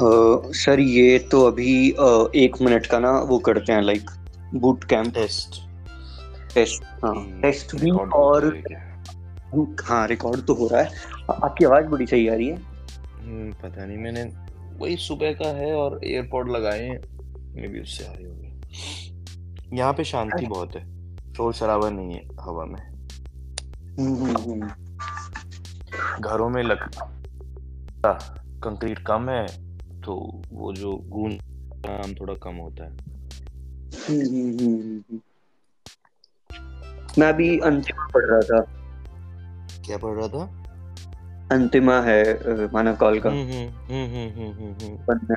Sir ये तो अभी uh, एक मिनट का ना वो करते हैं like boot camp test test हाँ टेस्ट भी और है। रिकॉर्ड तो हो रहा है। आपकी आवाज़ बड़ी सही आ रही है। हम्म, पता नहीं मैंने वही सुबह का है और एयरपॉड लगाए हैं मे भी उससे आ रही होगी। यहाँ पे शांति बहुत है शोर शराबा नहीं है हवा में। हम्म, हम्म, हम्म। घरों में लग कंक्रीट कम है तो वो जो गूंज आराम थोड़ा कम होता है हम्म, हम्म, हम्म। मैं अभी अंतिमा पढ़ रहा था क्या पढ़ रहा था अंतिमा है मानव कॉल का हम्म हम्म हम्म हम्म हम्म हम्म हम्म। हम्म।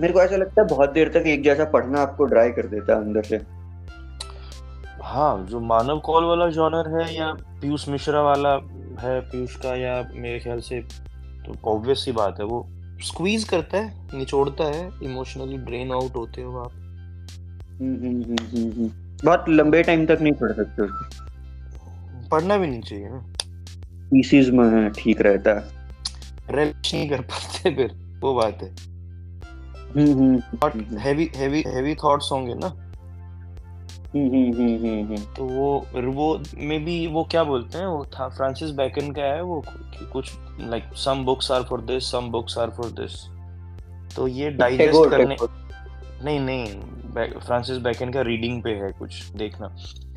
मेरे को ऐसा लगता है बहुत देर तक एक जैसा पढ़ना आपको ड्राई कर देता है अंदर से हाँ जो मानव कॉल वाला जॉनर है या पीयूष मिश्रा वाला है पीयूष का या मेरे ख्याल से तो ऑब्वियस सी बात है वो स्क्वीज करता है निचोड़ता है इमोशनली ड्रेन आउट होते हो आप। हम्म, हम्म, हम्म, हम्म, हम्म। बहुत लंबे टाइम तक नहीं पढ़ सकते पढ़ना भी नहीं चाहिए ना। पीसीज में ठीक रहता है। रिलेश नहीं कर पाते फिर वो बात है। हम्म, हम्म, but hmm, heavy heavy heavy thoughts होंगे ना। तो वो वो मे बी वो क्या बोलते हैं वो था फ्रांसिस बैकन का है वो कुछ like some books are for this some books are for this तो ये डाइजेस्ट करने नहीं नहीं फ्रांसिस बैकन का रीडिंग पे है कुछ देखना।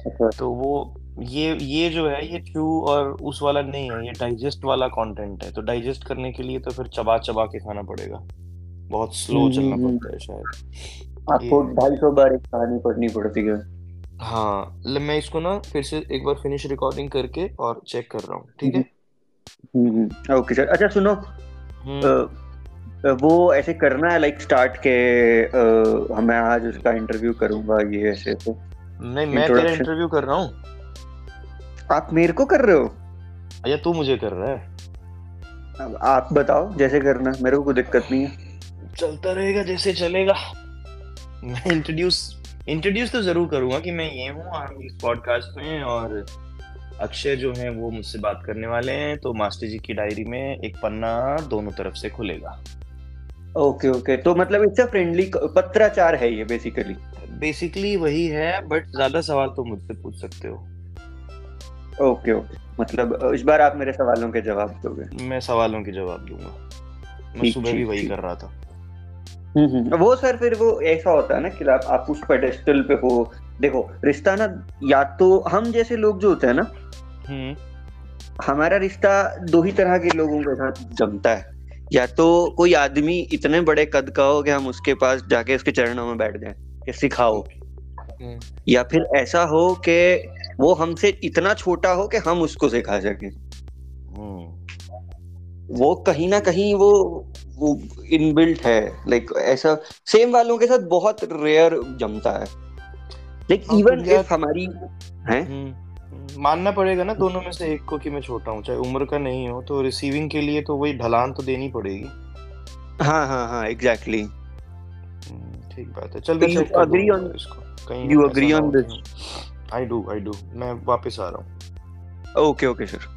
अच्छा, तो वो ये ये जो है ये ट्रू और उस वाला नहीं है ये डाइजेस्ट वाला कंटेंट है। तो डाइजेस्ट करने के लिए तो फिर चबा चबा के खाना पड़ेगा। बहुत स्लो हम्म, चलना हम्म, पड़ता है शायद। आपको ढाई सौ बार एक कहानी पढ़नी पड़ती है। हाँ मैं इसको ना फिर से एक बार फिनिश रिकॉर्डिंग करके और चेक कर रहा हूँ ठीक है? हम्म, हम्म, ओके सर अच्छा सुनो। हम्म, अ, अ, वो ऐसे करना है लाइक स्टार्ट के अ, मैं आज उसका इंटरव्यू करूँगा ये ऐसे तो नहीं मैं तेरा इंटरव्यू कर रहा हूँ। आप मेरे को कर रहे हो? या तू मुझे कर रहा है? आप बताओ जैसे करना मेरे को कोई दिक्कत नहीं है। चलता रहेगा जैसे चलेगा। मैं इंट्रोड्यूस इंट्रोड्यूस तो ज़रूर करूँगा कि मैं ये हूँ इस पॉडकास्ट में और अक्षय जो है वो मुझसे बात करने वाले हैं तो मास्टर जी की डायरी में एक पन्ना दोनों तरफ़ से खुलेगा। Okay okay. तो मतलब इससे फ्रेंडली पत्राचार है ये बेसिकली बेसिकली वही है बट ज़्यादा सवाल तो मुझसे पूछ सकते हो। Okay okay. मतलब इस बार आप मेरे सवालों के जवाब दोगे। मैं सवालों के जवाब दूँगा। मैं सुबह भी वही कर रहा था। वो सर फिर वो ऐसा होता है ना कि आप, आप उस पेडेस्टल पे हो। देखो रिश्ता ना या तो हम जैसे लोग जो होते हैं ना हम्म। हमारा रिश्ता दो ही तरह के लोगों के साथ जमता है। या तो कोई आदमी इतने बड़े कद का हो कि हम उसके पास जाके उसके चरणों में बैठ जाएँ कि सिखाओ। हम्म, या फिर ऐसा हो कि वो हमसे इतना छोटा हो कि हम उसको सिखा सकें। हम्म। वो कहीं ना कहीं वो वो इनबिल्ट है। लाइक ऐसा सेम वालों के साथ बहुत रेयर जमता है। लाइक इवन इफ़ हमारी है? हम्म, हम्म, मानना पड़ेगा ना दोनों में से एक को कि मैं छोटा हूँ चाहे उम्र का नहीं हो तो रिसीविंग के लिए तो वही ढलान तो देनी पड़ेगी। हाँ हाँ हाँ एग्जैक्टली हम्म, ठीक बात है। चल मैं लूँगा on- इसको। कहीं you ऐसा agree ना on हो this? कि- I do I do मैं वापस आ रहा हूँ। Okay okay sir.